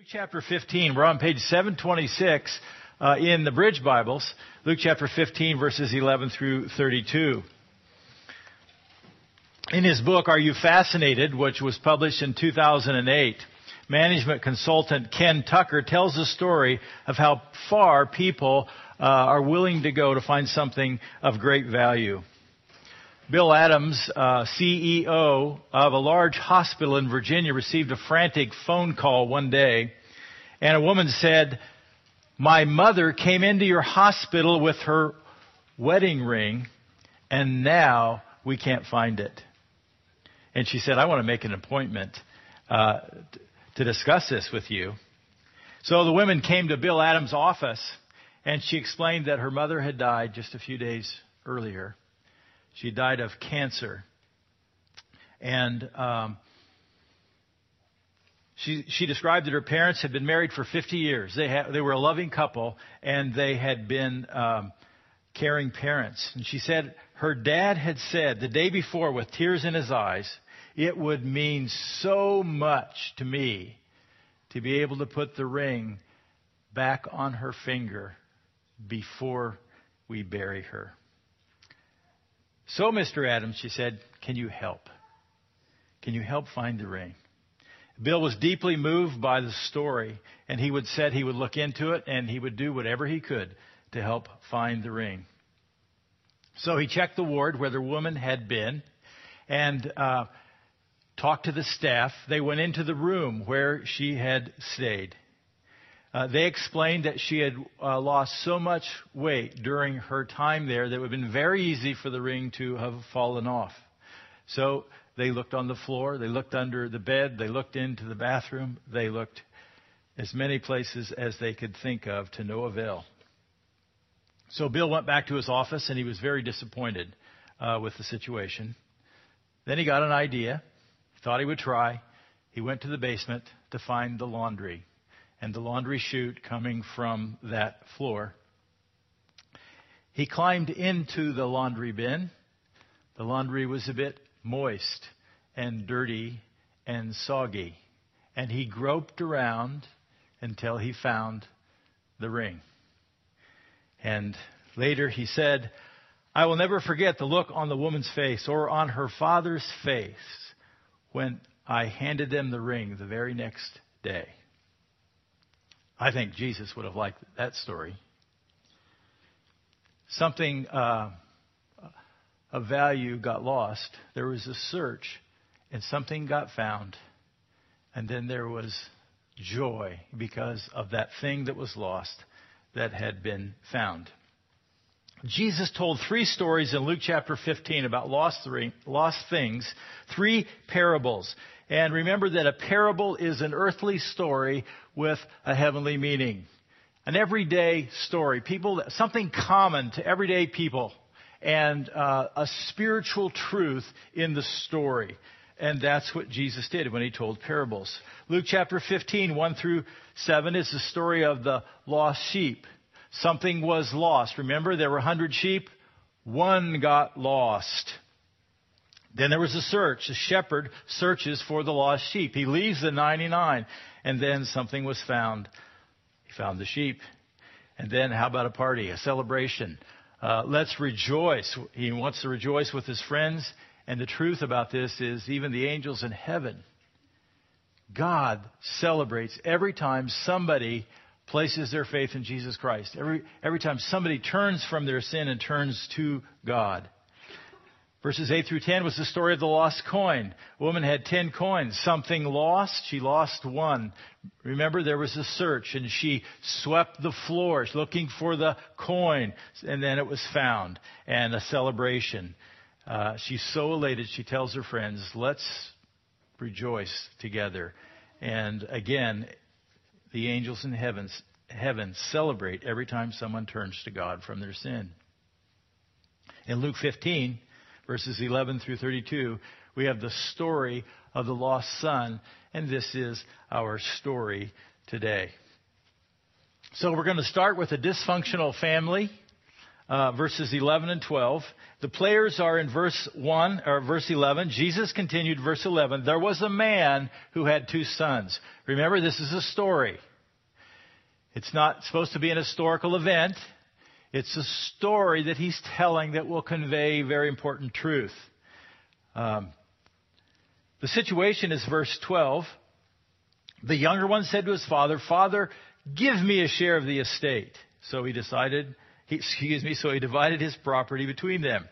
Luke chapter 15, we're on page 726 uh, in the Bridge Bibles. Luke chapter 15, verses 11 through 32. In his book, Are You Fascinated, which was published in 2008, management consultant Ken Tucker tells the story of how far people uh, are willing to go to find something of great value. Bill Adams, uh, CEO of a large hospital in Virginia, received a frantic phone call one day, and a woman said, My mother came into your hospital with her wedding ring, and now we can't find it. And she said, I want to make an appointment uh, to discuss this with you. So the woman came to Bill Adams' office, and she explained that her mother had died just a few days earlier she died of cancer. And um, she, she described that her parents had been married for 50 years. They, had, they were a loving couple, and they had been um, caring parents. And she said her dad had said the day before, with tears in his eyes, it would mean so much to me to be able to put the ring back on her finger before we bury her. So, Mr. Adams, she said, can you help? Can you help find the ring? Bill was deeply moved by the story, and he would said he would look into it and he would do whatever he could to help find the ring. So he checked the ward where the woman had been and uh, talked to the staff. They went into the room where she had stayed. Uh, they explained that she had uh, lost so much weight during her time there that it would have been very easy for the ring to have fallen off. So they looked on the floor, they looked under the bed, they looked into the bathroom, they looked as many places as they could think of to no avail. So Bill went back to his office and he was very disappointed uh, with the situation. Then he got an idea, thought he would try. He went to the basement to find the laundry and the laundry chute coming from that floor. He climbed into the laundry bin. The laundry was a bit moist and dirty and soggy. And he groped around until he found the ring. And later he said, I will never forget the look on the woman's face or on her father's face when I handed them the ring the very next day. I think Jesus would have liked that story. Something uh, of value got lost. There was a search, and something got found. And then there was joy because of that thing that was lost that had been found. Jesus told three stories in Luke chapter 15 about lost, three, lost things, three parables. And remember that a parable is an earthly story with a heavenly meaning. An everyday story. People, something common to everyday people. And uh, a spiritual truth in the story. And that's what Jesus did when he told parables. Luke chapter 15, 1 through 7 is the story of the lost sheep. Something was lost. Remember, there were 100 sheep. One got lost. Then there was a search. A shepherd searches for the lost sheep. He leaves the 99, and then something was found. He found the sheep. And then how about a party, a celebration? Uh, let's rejoice. He wants to rejoice with his friends. And the truth about this is even the angels in heaven, God celebrates every time somebody places their faith in Jesus Christ. Every, every time somebody turns from their sin and turns to God. Verses 8 through 10 was the story of the lost coin. A woman had 10 coins. Something lost. She lost one. Remember, there was a search and she swept the floors looking for the coin and then it was found and a celebration. Uh, she's so elated. She tells her friends, let's rejoice together. And again, the angels in heaven, heaven celebrate every time someone turns to God from their sin. In Luke 15, verses 11 through 32, we have the story of the lost son, and this is our story today. So we're going to start with a dysfunctional family. uh, verses 11 and 12. The players are in verse 1 or verse 11. Jesus continued verse 11. There was a man who had two sons. Remember, this is a story. It's not supposed to be an historical event. It's a story that he's telling that will convey very important truth. Um, the situation is verse 12. The younger one said to his father, Father, give me a share of the estate. So he decided, he, excuse me, so he divided his property between them.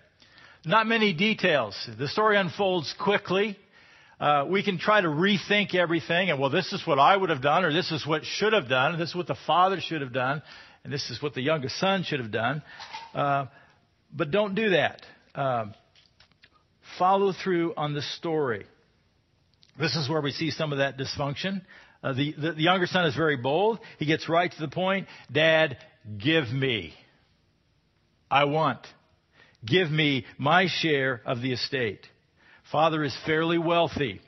Not many details. The story unfolds quickly. Uh, we can try to rethink everything and well, this is what I would have done, or this is what should have done, this is what the father should have done, and this is what the youngest son should have done. Uh, but don't do that. Uh, follow through on the story. This is where we see some of that dysfunction. Uh, the, the, the younger son is very bold. He gets right to the point. Dad, give me. I want. Give me my share of the estate. Father is fairly wealthy.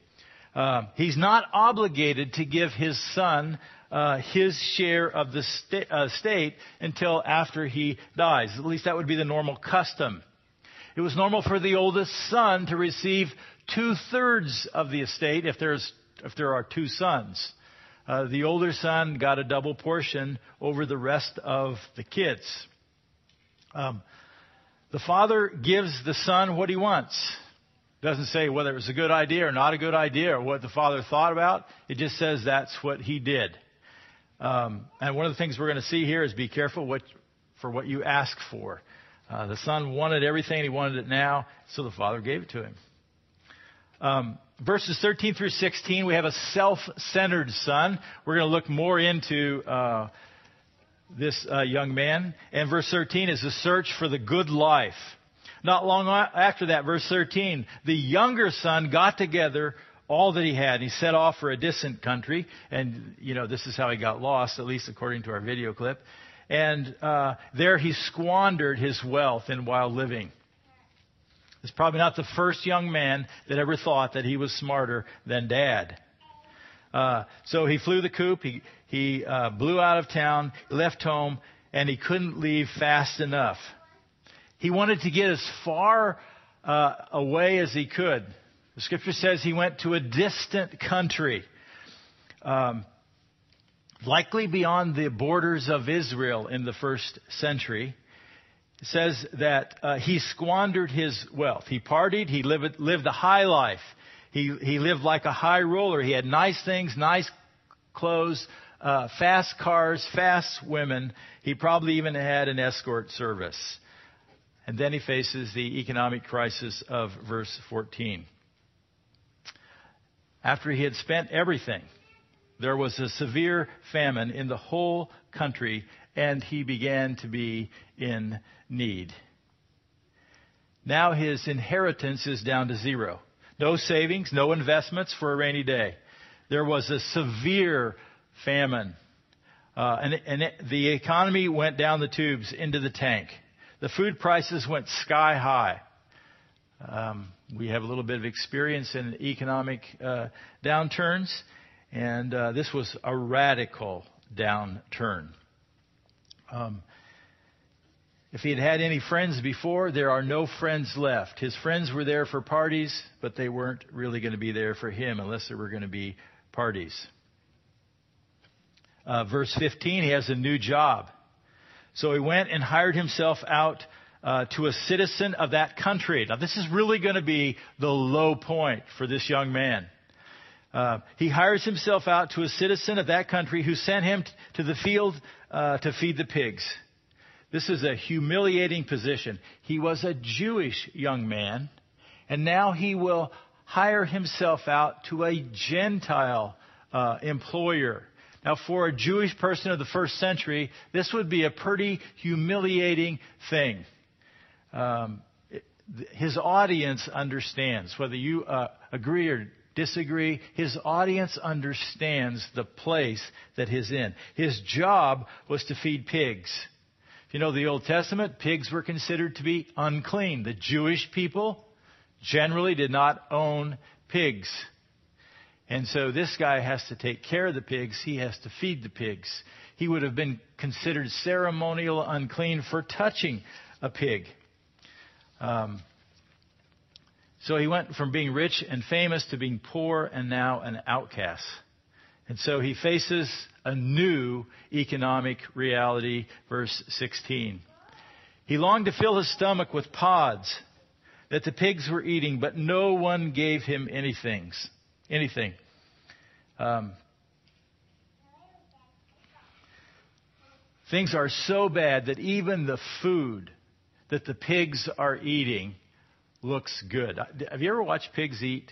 Uh, he's not obligated to give his son uh, his share of the sta- uh, state until after he dies. At least that would be the normal custom. It was normal for the oldest son to receive two thirds of the estate if there's if there are two sons. Uh, the older son got a double portion over the rest of the kids. Um, the father gives the son what he wants. Doesn't say whether it was a good idea or not a good idea or what the father thought about. It just says that's what he did. Um, and one of the things we're going to see here is be careful what, for what you ask for. Uh, the son wanted everything, he wanted it now, so the father gave it to him. Um, verses 13 through 16, we have a self-centered son. We're going to look more into uh, this uh, young man. And verse 13 is the search for the good life. Not long after that, verse 13, the younger son got together all that he had. And he set off for a distant country. And, you know, this is how he got lost, at least according to our video clip. And uh, there he squandered his wealth in wild living. It's probably not the first young man that ever thought that he was smarter than dad. Uh, so he flew the coop. He, he uh, blew out of town, left home, and he couldn't leave fast enough. He wanted to get as far uh, away as he could. The scripture says he went to a distant country, um, likely beyond the borders of Israel in the first century says that uh, he squandered his wealth. He partied, he lived, lived a high life. He, he lived like a high roller. He had nice things, nice clothes, uh, fast cars, fast women. He probably even had an escort service. And then he faces the economic crisis of verse 14. After he had spent everything, there was a severe famine in the whole country, and he began to be in need. Now his inheritance is down to zero. No savings, no investments for a rainy day. There was a severe famine. Uh, and, and it, the economy went down the tubes into the tank. The food prices went sky high. Um, we have a little bit of experience in economic uh, downturns, and uh, this was a radical downturn. Um, if he had had any friends before, there are no friends left. His friends were there for parties, but they weren't really going to be there for him unless there were going to be parties. Uh, verse 15, he has a new job. So he went and hired himself out uh, to a citizen of that country. Now, this is really going to be the low point for this young man. Uh, he hires himself out to a citizen of that country who sent him t- to the field uh, to feed the pigs. This is a humiliating position. He was a Jewish young man, and now he will hire himself out to a Gentile uh, employer. Now, for a Jewish person of the first century, this would be a pretty humiliating thing. Um, his audience understands, whether you uh, agree or disagree, his audience understands the place that he's in. His job was to feed pigs. If you know the Old Testament, pigs were considered to be unclean. The Jewish people generally did not own pigs. And so this guy has to take care of the pigs. He has to feed the pigs. He would have been considered ceremonial unclean for touching a pig. Um, so he went from being rich and famous to being poor and now an outcast. And so he faces a new economic reality, verse 16. He longed to fill his stomach with pods that the pigs were eating, but no one gave him anything. Anything. Um, things are so bad that even the food that the pigs are eating looks good. Have you ever watched pigs eat?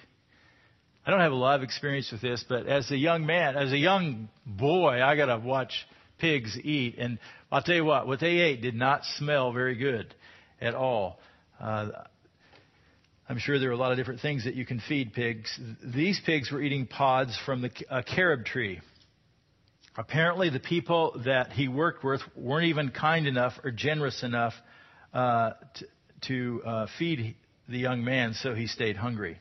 I don't have a lot of experience with this, but as a young man, as a young boy, I got to watch pigs eat. And I'll tell you what, what they ate did not smell very good at all. Uh, I'm sure there are a lot of different things that you can feed pigs. These pigs were eating pods from the uh, carob tree. Apparently, the people that he worked with weren't even kind enough or generous enough uh, to, to uh, feed the young man, so he stayed hungry.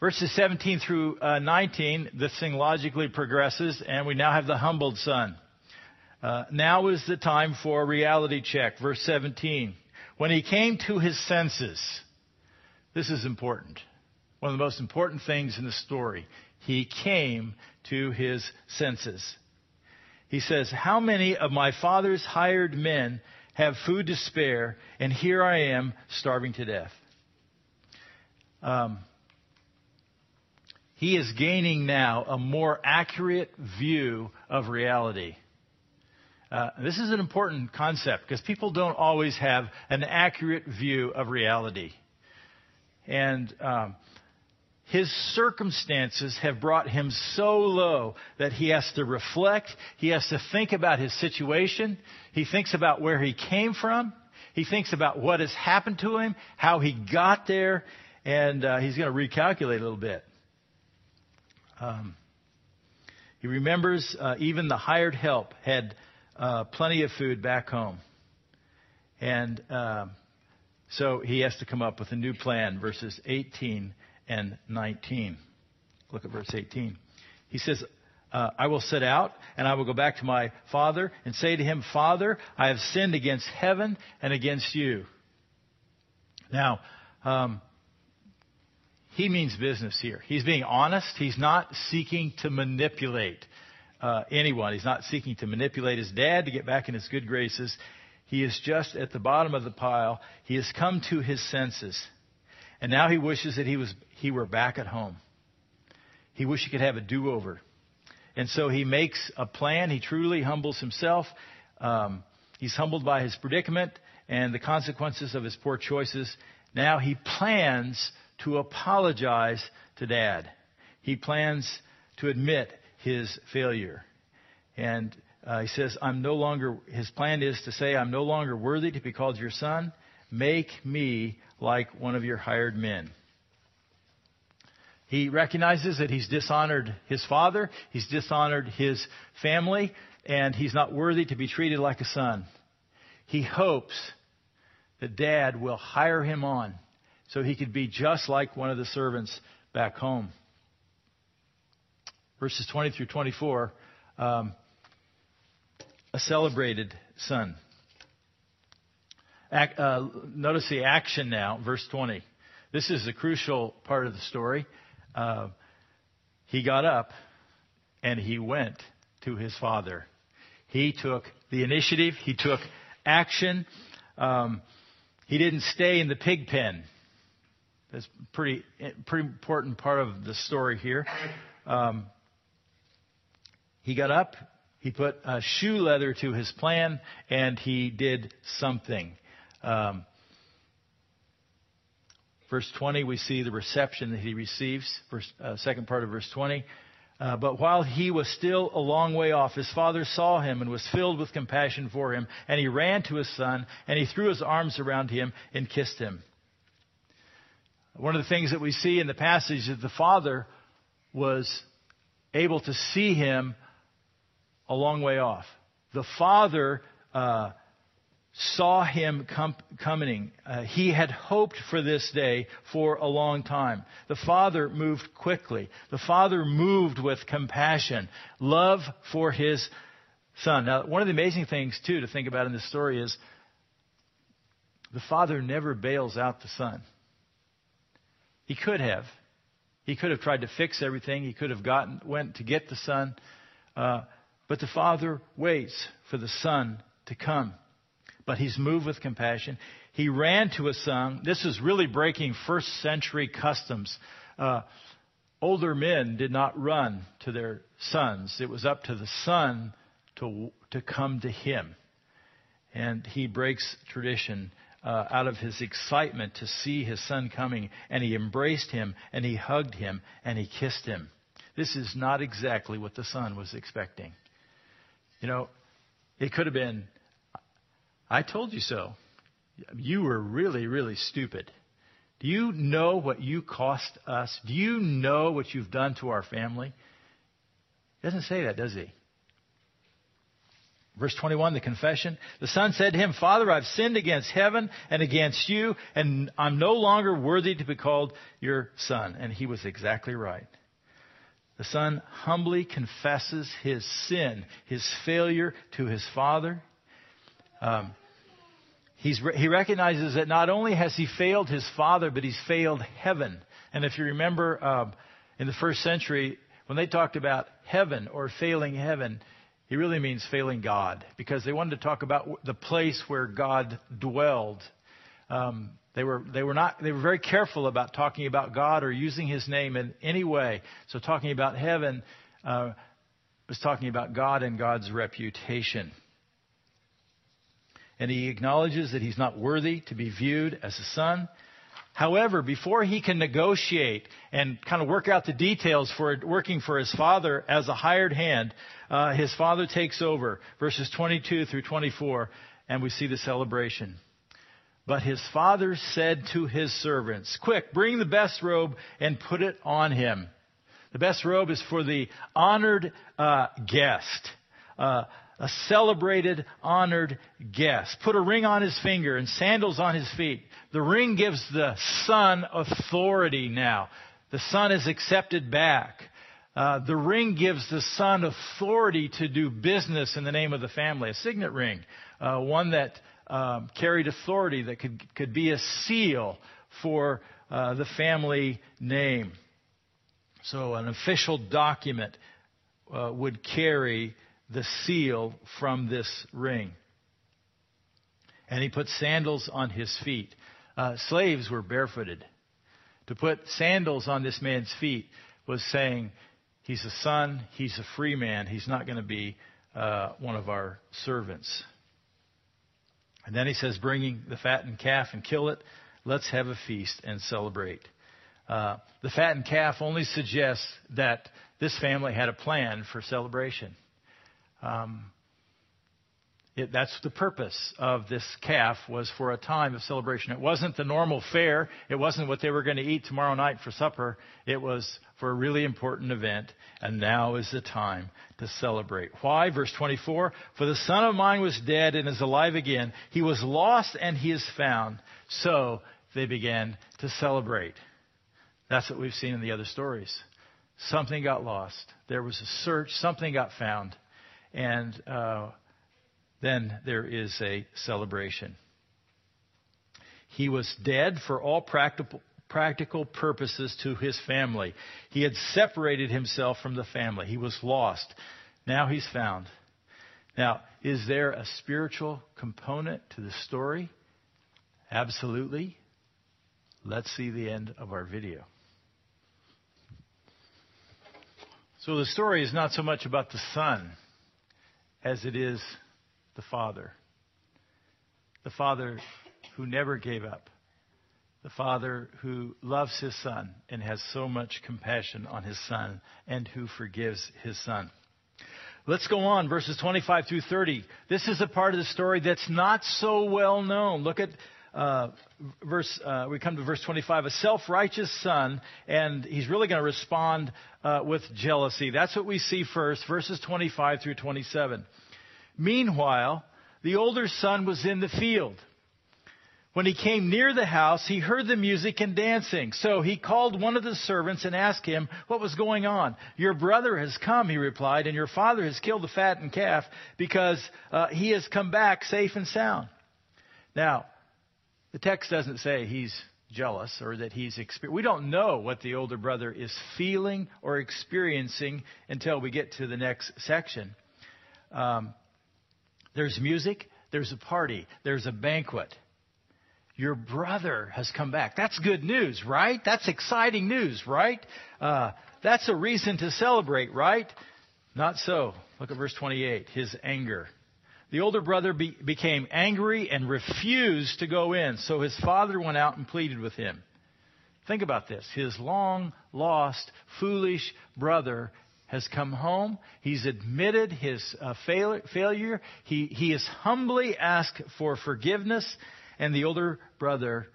Verses 17 through uh, 19, this thing logically progresses, and we now have the humbled son. Uh, now is the time for a reality check. Verse 17. When he came to his senses, this is important. One of the most important things in the story. He came to his senses. He says, How many of my father's hired men have food to spare, and here I am starving to death? Um, he is gaining now a more accurate view of reality. Uh, this is an important concept because people don't always have an accurate view of reality. And um, his circumstances have brought him so low that he has to reflect. He has to think about his situation. He thinks about where he came from. He thinks about what has happened to him, how he got there, and uh, he's going to recalculate a little bit. Um, he remembers uh, even the hired help had uh, plenty of food back home. And uh, so he has to come up with a new plan, verses 18 and 19. Look at verse 18. He says, uh, I will set out and I will go back to my father and say to him, Father, I have sinned against heaven and against you. Now, um, he means business here. He's being honest. He's not seeking to manipulate uh, anyone. He's not seeking to manipulate his dad to get back in his good graces. He is just at the bottom of the pile. He has come to his senses. And now he wishes that he, was, he were back at home. He wishes he could have a do over. And so he makes a plan. He truly humbles himself. Um, he's humbled by his predicament and the consequences of his poor choices. Now he plans to apologize to dad. He plans to admit his failure. And uh, he says, I'm no longer, his plan is to say, I'm no longer worthy to be called your son. Make me like one of your hired men. He recognizes that he's dishonored his father, he's dishonored his family, and he's not worthy to be treated like a son. He hopes that dad will hire him on so he could be just like one of the servants back home. Verses 20 through 24, um, a celebrated son. Uh, notice the action now, verse 20. This is a crucial part of the story. Uh, he got up and he went to his father. He took the initiative, he took action. Um, he didn't stay in the pig pen. That's pretty pretty important part of the story here. Um, he got up, he put a shoe leather to his plan, and he did something. Um, verse 20, we see the reception that he receives. Verse, uh, second part of verse 20. Uh, but while he was still a long way off, his father saw him and was filled with compassion for him. And he ran to his son, and he threw his arms around him and kissed him. One of the things that we see in the passage is the father was able to see him a long way off. The father uh, saw him com- coming. Uh, he had hoped for this day for a long time. The father moved quickly. The father moved with compassion, love for his son. Now, one of the amazing things, too, to think about in this story is the father never bails out the son. He could have. He could have tried to fix everything. He could have gotten went to get the son, uh, but the father waits for the son to come. But he's moved with compassion. He ran to his son. This is really breaking first century customs. Uh, older men did not run to their sons. It was up to the son to to come to him, and he breaks tradition uh, out of his excitement to see his son coming, and he embraced him, and he hugged him, and he kissed him. This is not exactly what the son was expecting. You know, it could have been, I told you so. You were really, really stupid. Do you know what you cost us? Do you know what you've done to our family? He doesn't say that, does he? Verse 21, the confession. The son said to him, Father, I've sinned against heaven and against you, and I'm no longer worthy to be called your son. And he was exactly right. The son humbly confesses his sin, his failure to his father. Um, he recognizes that not only has he failed his father, but he's failed heaven. And if you remember uh, in the first century, when they talked about heaven or failing heaven, he really means failing God because they wanted to talk about the place where God dwelled. Um, they were they were not they were very careful about talking about God or using His name in any way. So talking about heaven uh, was talking about God and God's reputation. And he acknowledges that he's not worthy to be viewed as a son. However, before he can negotiate and kind of work out the details for working for his father as a hired hand, uh, his father takes over, verses 22 through 24, and we see the celebration. But his father said to his servants, Quick, bring the best robe and put it on him. The best robe is for the honored uh, guest. Uh, a celebrated, honored guest. Put a ring on his finger and sandals on his feet. The ring gives the son authority now. The son is accepted back. Uh, the ring gives the son authority to do business in the name of the family, a signet ring, uh, one that um, carried authority that could, could be a seal for uh, the family name. So an official document uh, would carry the seal from this ring. And he put sandals on his feet. Uh, slaves were barefooted. To put sandals on this man's feet was saying, He's a son. He's a free man. He's not going to be uh, one of our servants. And then he says, bringing the fattened calf and kill it. Let's have a feast and celebrate. Uh, the fattened calf only suggests that this family had a plan for celebration. Um, it, that's the purpose of this calf was for a time of celebration. It wasn't the normal fare. It wasn't what they were going to eat tomorrow night for supper. It was for a really important event. And now is the time to celebrate. Why? Verse 24. For the son of mine was dead and is alive again. He was lost and he is found. So they began to celebrate. That's what we've seen in the other stories. Something got lost. There was a search. Something got found. And, uh, then there is a celebration. He was dead for all practical, practical purposes to his family. He had separated himself from the family. He was lost. Now he's found. Now, is there a spiritual component to the story? Absolutely. Let's see the end of our video. So the story is not so much about the son as it is the Father. The Father who never gave up. The Father who loves His Son and has so much compassion on His Son and who forgives His Son. Let's go on, verses 25 through 30. This is a part of the story that's not so well known. Look at uh, verse. Uh, we come to verse 25. A self-righteous son, and he's really going to respond uh, with jealousy. That's what we see first, verses 25 through 27. Meanwhile, the older son was in the field. When he came near the house, he heard the music and dancing. So he called one of the servants and asked him what was going on. Your brother has come, he replied, and your father has killed the fattened calf because uh, he has come back safe and sound. Now, The text doesn't say he's jealous or that he's exper- we don't know what the older brother is feeling or experiencing until we get to the next section. Um, there's music, there's a party, there's a banquet. Your brother has come back. That's good news, right? That's exciting news, right? Uh, that's a reason to celebrate, right? Not so. Look at verse 28. His anger. The older brother be, became angry and refused to go in, so his father went out and pleaded with him. Think about this. His long lost, foolish brother has come home. He's admitted his uh, fail- failure. He, he has humbly asked for forgiveness, and the older brother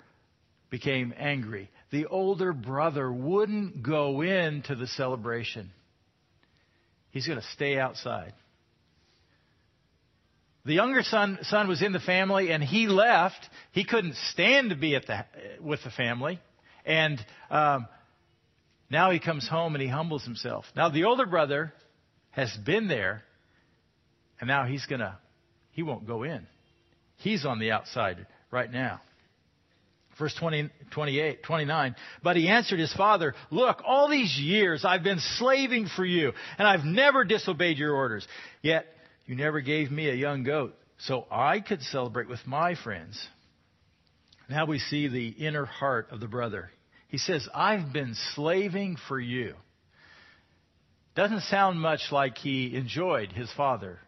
became angry. The older brother wouldn't go in to the celebration. He's going to stay outside. The younger son, son was in the family and he left. He couldn't stand to be at the, with the family. And um, now he comes home and he humbles himself. Now the older brother has been there and now he's going to, he won't go in. He's on the outside right now. Verse 20, 28, 29. But he answered his father, Look, all these years I've been slaving for you, and I've never disobeyed your orders. Yet you never gave me a young goat so I could celebrate with my friends. Now we see the inner heart of the brother. He says, I've been slaving for you. Doesn't sound much like he enjoyed his father,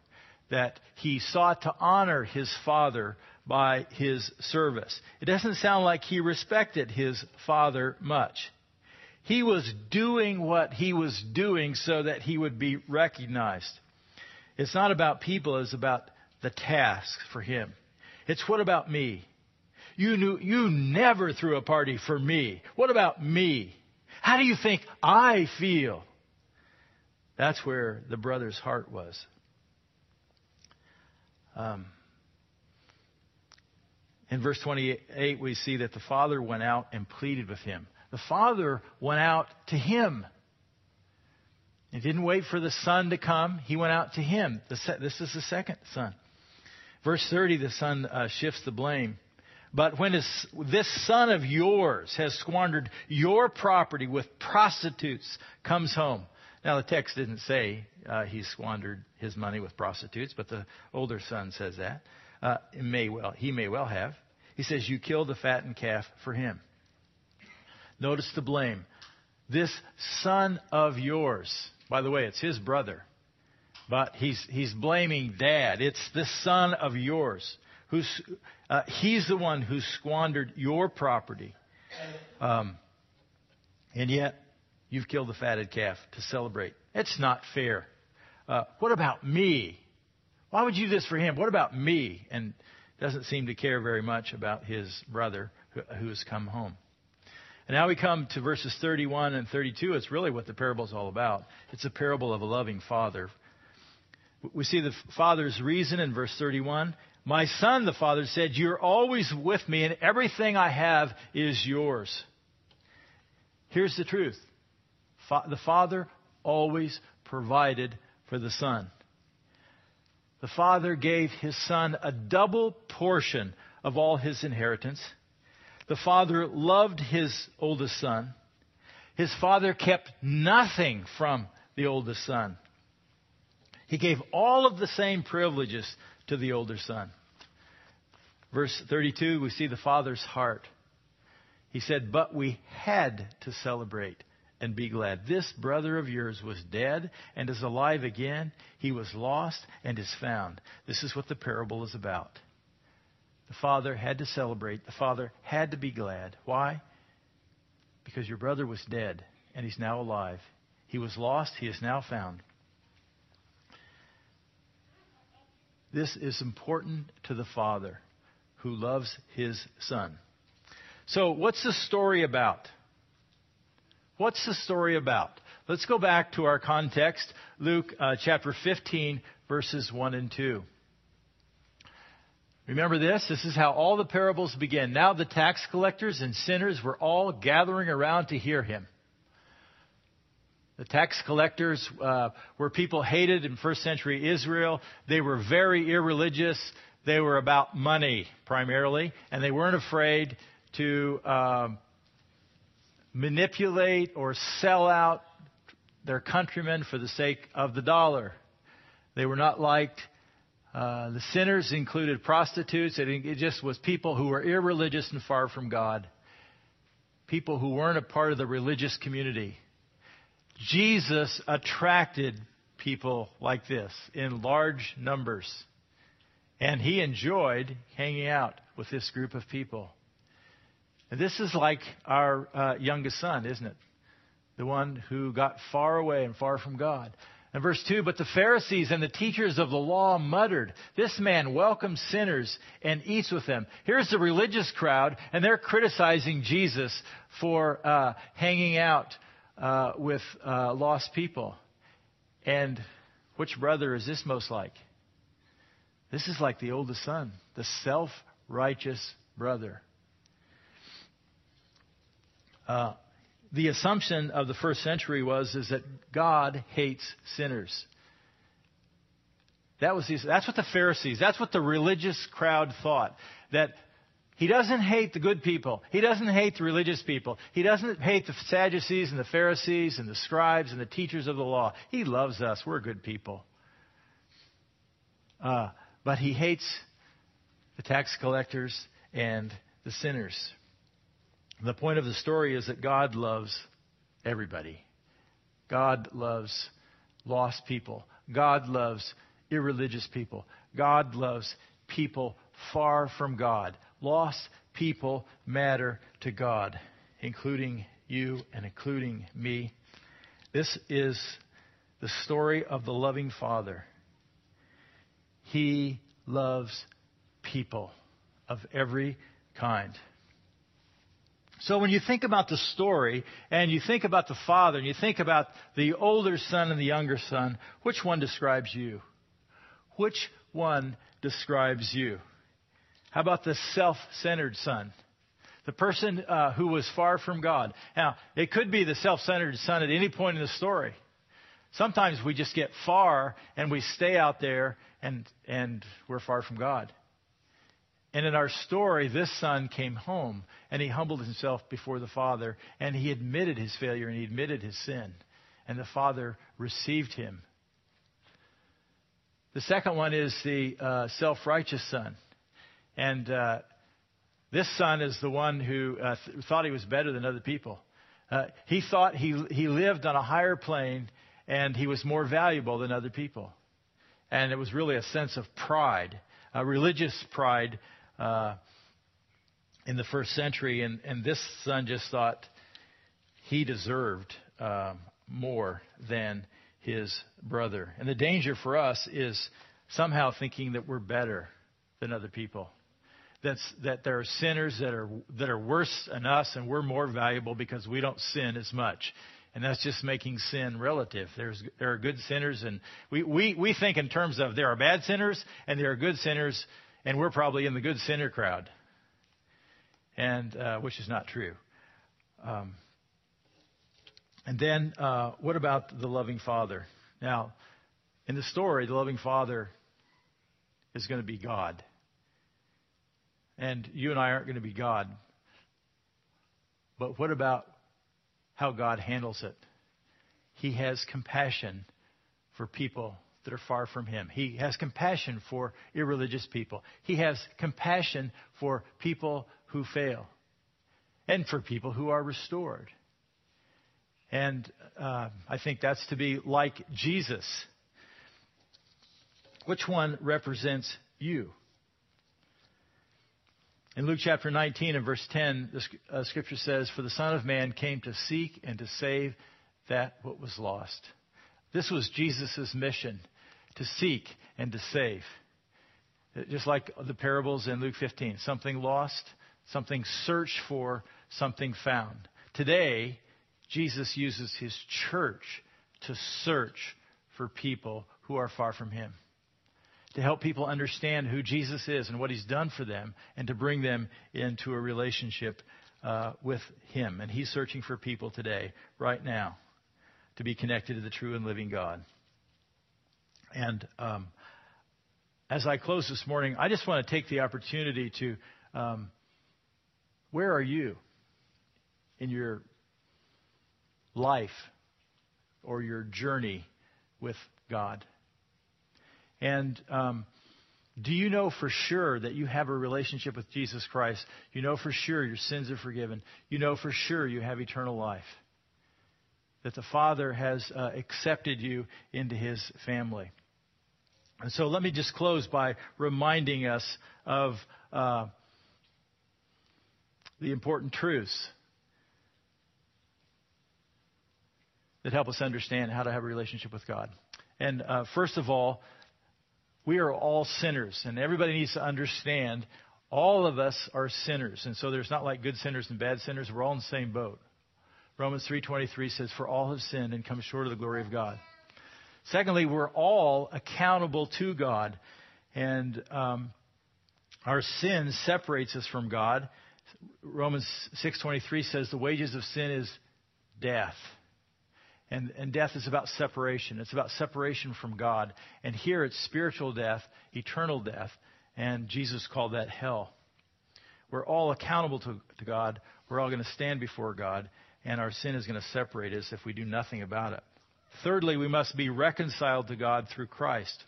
that he sought to honor his father by his service. It doesn't sound like he respected his father much. He was doing what he was doing so that he would be recognized. It's not about people, it's about the task for him. It's what about me? You knew, you never threw a party for me. What about me? How do you think I feel? That's where the brother's heart was. Um, in verse 28, we see that the father went out and pleaded with him. The father went out to him. He didn't wait for the son to come. He went out to him. This is the second son. Verse 30, the son uh, shifts the blame. But when his, this son of yours has squandered your property with prostitutes, comes home. Now, the text didn't say uh, he squandered his money with prostitutes, but the older son says that. Uh, may well, he may well have. He says, You killed the fattened calf for him. Notice the blame. This son of yours by the way, it's his brother. But he's, he's blaming dad. It's the son of yours. Who's, uh, he's the one who squandered your property. Um, and yet, you've killed the fatted calf to celebrate. It's not fair. Uh, what about me? Why would you do this for him? What about me? And doesn't seem to care very much about his brother who, who has come home. And now we come to verses 31 and 32. It's really what the parable is all about. It's a parable of a loving father. We see the father's reason in verse 31. My son, the father said, You're always with me, and everything I have is yours. Here's the truth the father always provided for the son. The father gave his son a double portion of all his inheritance. The father loved his oldest son. His father kept nothing from the oldest son. He gave all of the same privileges to the older son. Verse 32, we see the father's heart. He said, But we had to celebrate and be glad. This brother of yours was dead and is alive again. He was lost and is found. This is what the parable is about. The father had to celebrate. The father had to be glad. Why? Because your brother was dead and he's now alive. He was lost, he is now found. This is important to the father who loves his son. So, what's the story about? What's the story about? Let's go back to our context, Luke uh, chapter 15, verses 1 and 2. Remember this? This is how all the parables begin. Now the tax collectors and sinners were all gathering around to hear him. The tax collectors uh, were people hated in first century Israel. They were very irreligious. they were about money primarily, and they weren't afraid to um, manipulate or sell out their countrymen for the sake of the dollar. They were not liked. Uh, the sinners included prostitutes. It, it just was people who were irreligious and far from God. People who weren't a part of the religious community. Jesus attracted people like this in large numbers. And he enjoyed hanging out with this group of people. And this is like our uh, youngest son, isn't it? The one who got far away and far from God. And verse 2 But the Pharisees and the teachers of the law muttered, This man welcomes sinners and eats with them. Here's the religious crowd, and they're criticizing Jesus for uh, hanging out uh, with uh, lost people. And which brother is this most like? This is like the oldest son, the self righteous brother. The assumption of the first century was is that God hates sinners. That was the, that's what the Pharisees, that's what the religious crowd thought. That he doesn't hate the good people. He doesn't hate the religious people. He doesn't hate the Sadducees and the Pharisees and the scribes and the teachers of the law. He loves us. We're good people. Uh, but he hates the tax collectors and the sinners. The point of the story is that God loves everybody. God loves lost people. God loves irreligious people. God loves people far from God. Lost people matter to God, including you and including me. This is the story of the loving Father. He loves people of every kind. So when you think about the story and you think about the father and you think about the older son and the younger son, which one describes you? Which one describes you? How about the self centered son? The person uh, who was far from God. Now, it could be the self centered son at any point in the story. Sometimes we just get far and we stay out there and, and we're far from God. And in our story, this son came home and he humbled himself before the Father and he admitted his failure and he admitted his sin. And the Father received him. The second one is the uh, self righteous son. And uh, this son is the one who uh, th- thought he was better than other people. Uh, he thought he, he lived on a higher plane and he was more valuable than other people. And it was really a sense of pride, a religious pride uh, in the first century, and, and this son just thought he deserved uh, more than his brother. And the danger for us is somehow thinking that we're better than other people. That's, that there are sinners that are, that are worse than us and we're more valuable because we don't sin as much. And that's just making sin relative. There's, there are good sinners, and we, we, we think in terms of there are bad sinners and there are good sinners, and we're probably in the good sinner crowd, and uh, which is not true. Um, and then, uh, what about the loving Father? Now, in the story, the loving Father is going to be God, and you and I aren't going to be God. But what about how God handles it? He has compassion for people that are far from Him. He has compassion for irreligious people. He has compassion for people who fail and for people who are restored. And uh, I think that's to be like Jesus. Which one represents you? In Luke chapter 19 and verse 10, the uh, scripture says, For the Son of Man came to seek and to save that what was lost. This was Jesus' mission to seek and to save. Just like the parables in Luke 15 something lost, something searched for, something found. Today, Jesus uses his church to search for people who are far from him. To help people understand who Jesus is and what he's done for them, and to bring them into a relationship uh, with him. And he's searching for people today, right now, to be connected to the true and living God. And um, as I close this morning, I just want to take the opportunity to um, where are you in your life or your journey with God? And um, do you know for sure that you have a relationship with Jesus Christ? You know for sure your sins are forgiven. You know for sure you have eternal life. That the Father has uh, accepted you into His family. And so let me just close by reminding us of uh, the important truths that help us understand how to have a relationship with God. And uh, first of all, we are all sinners, and everybody needs to understand all of us are sinners. And so there's not like good sinners and bad sinners. We're all in the same boat. Romans 3:23 says, "For all have sinned and come short of the glory of God." Secondly, we're all accountable to God, and um, our sin separates us from God. Romans 6:23 says, "The wages of sin is death." And, and death is about separation. It's about separation from God. And here it's spiritual death, eternal death. And Jesus called that hell. We're all accountable to, to God. We're all going to stand before God. And our sin is going to separate us if we do nothing about it. Thirdly, we must be reconciled to God through Christ.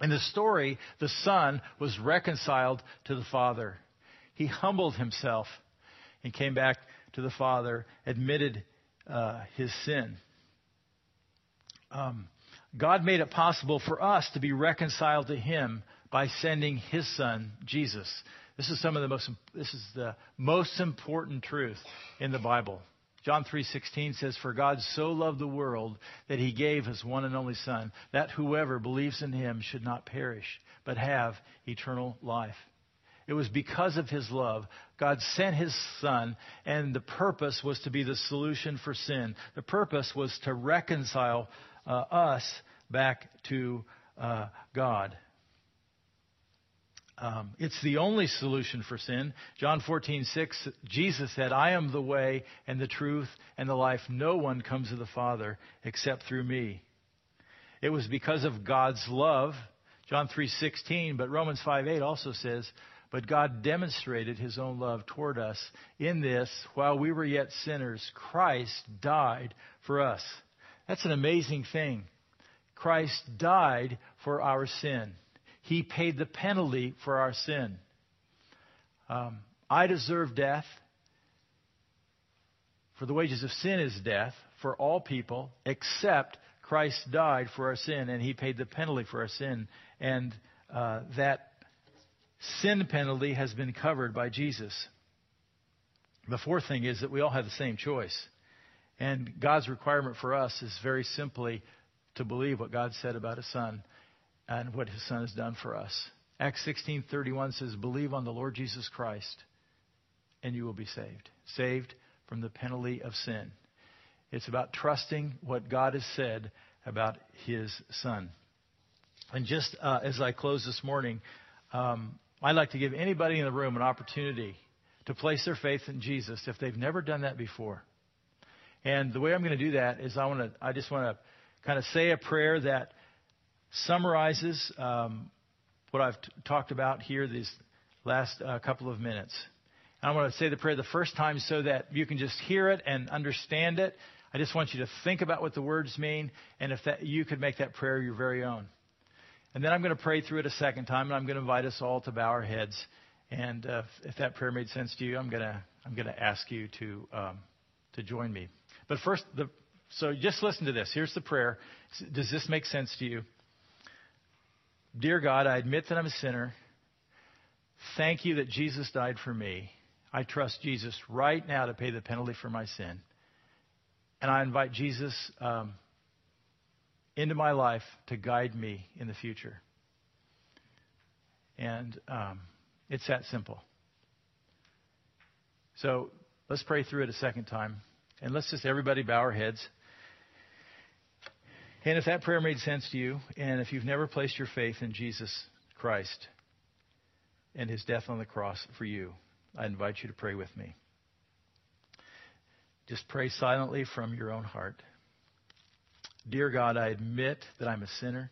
In the story, the Son was reconciled to the Father. He humbled himself and came back to the Father, admitted uh, his sin. Um, God made it possible for us to be reconciled to Him by sending His Son, Jesus. This is some of the most. This is the most important truth in the Bible. John 3:16 says, "For God so loved the world that He gave His one and only Son, that whoever believes in Him should not perish, but have eternal life." It was because of his love. God sent his son, and the purpose was to be the solution for sin. The purpose was to reconcile uh, us back to uh, God. Um, it's the only solution for sin. John 14, 6, Jesus said, I am the way and the truth and the life. No one comes to the Father except through me. It was because of God's love. John 3:16, but Romans 5:8 also says, but God demonstrated his own love toward us in this while we were yet sinners, Christ died for us. That's an amazing thing. Christ died for our sin. He paid the penalty for our sin. Um, I deserve death. For the wages of sin is death for all people, except Christ died for our sin, and He paid the penalty for our sin. And uh, that sin penalty has been covered by Jesus. The fourth thing is that we all have the same choice. And God's requirement for us is very simply to believe what God said about his son and what his son has done for us. Acts 16:31 says believe on the Lord Jesus Christ and you will be saved. Saved from the penalty of sin. It's about trusting what God has said about his son. And just uh, as I close this morning, um, I'd like to give anybody in the room an opportunity to place their faith in Jesus if they've never done that before. And the way I'm going to do that is I want to I just want to kind of say a prayer that summarizes um, what I've t- talked about here these last uh, couple of minutes. And I want to say the prayer the first time so that you can just hear it and understand it. I just want you to think about what the words mean, and if that, you could make that prayer your very own. And then I'm going to pray through it a second time, and I'm going to invite us all to bow our heads. And uh, if that prayer made sense to you, I'm going to I'm going to ask you to um, to join me. But first, the, so just listen to this. Here's the prayer. Does this make sense to you? Dear God, I admit that I'm a sinner. Thank you that Jesus died for me. I trust Jesus right now to pay the penalty for my sin. And I invite Jesus um, into my life to guide me in the future. And um, it's that simple. So let's pray through it a second time. And let's just everybody bow our heads. And if that prayer made sense to you, and if you've never placed your faith in Jesus Christ and his death on the cross for you, I invite you to pray with me. Just pray silently from your own heart. Dear God, I admit that I'm a sinner.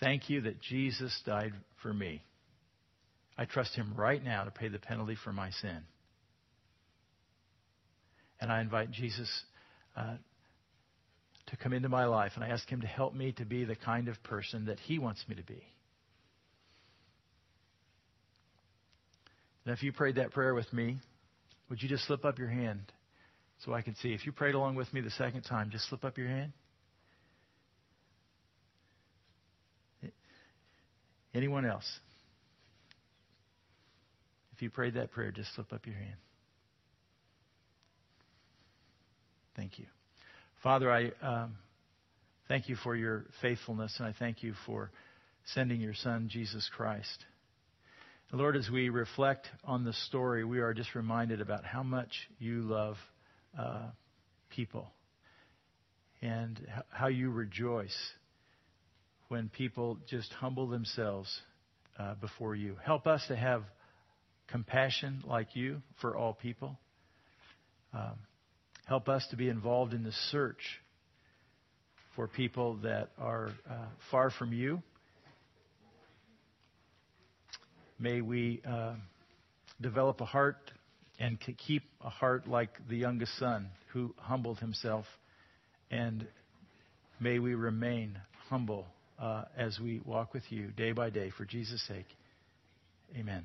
Thank you that Jesus died for me. I trust him right now to pay the penalty for my sin. And I invite Jesus uh, to come into my life, and I ask him to help me to be the kind of person that he wants me to be. Now, if you prayed that prayer with me, would you just slip up your hand so I can see? If you prayed along with me the second time, just slip up your hand. Anyone else? If you prayed that prayer, just slip up your hand. Thank you. Father, I um, thank you for your faithfulness, and I thank you for sending your Son, Jesus Christ. Lord, as we reflect on the story, we are just reminded about how much you love uh, people and how you rejoice when people just humble themselves uh, before you. Help us to have compassion like you for all people. Um, help us to be involved in the search for people that are uh, far from you. May we uh, develop a heart and keep a heart like the youngest son who humbled himself. And may we remain humble uh, as we walk with you day by day for Jesus' sake. Amen.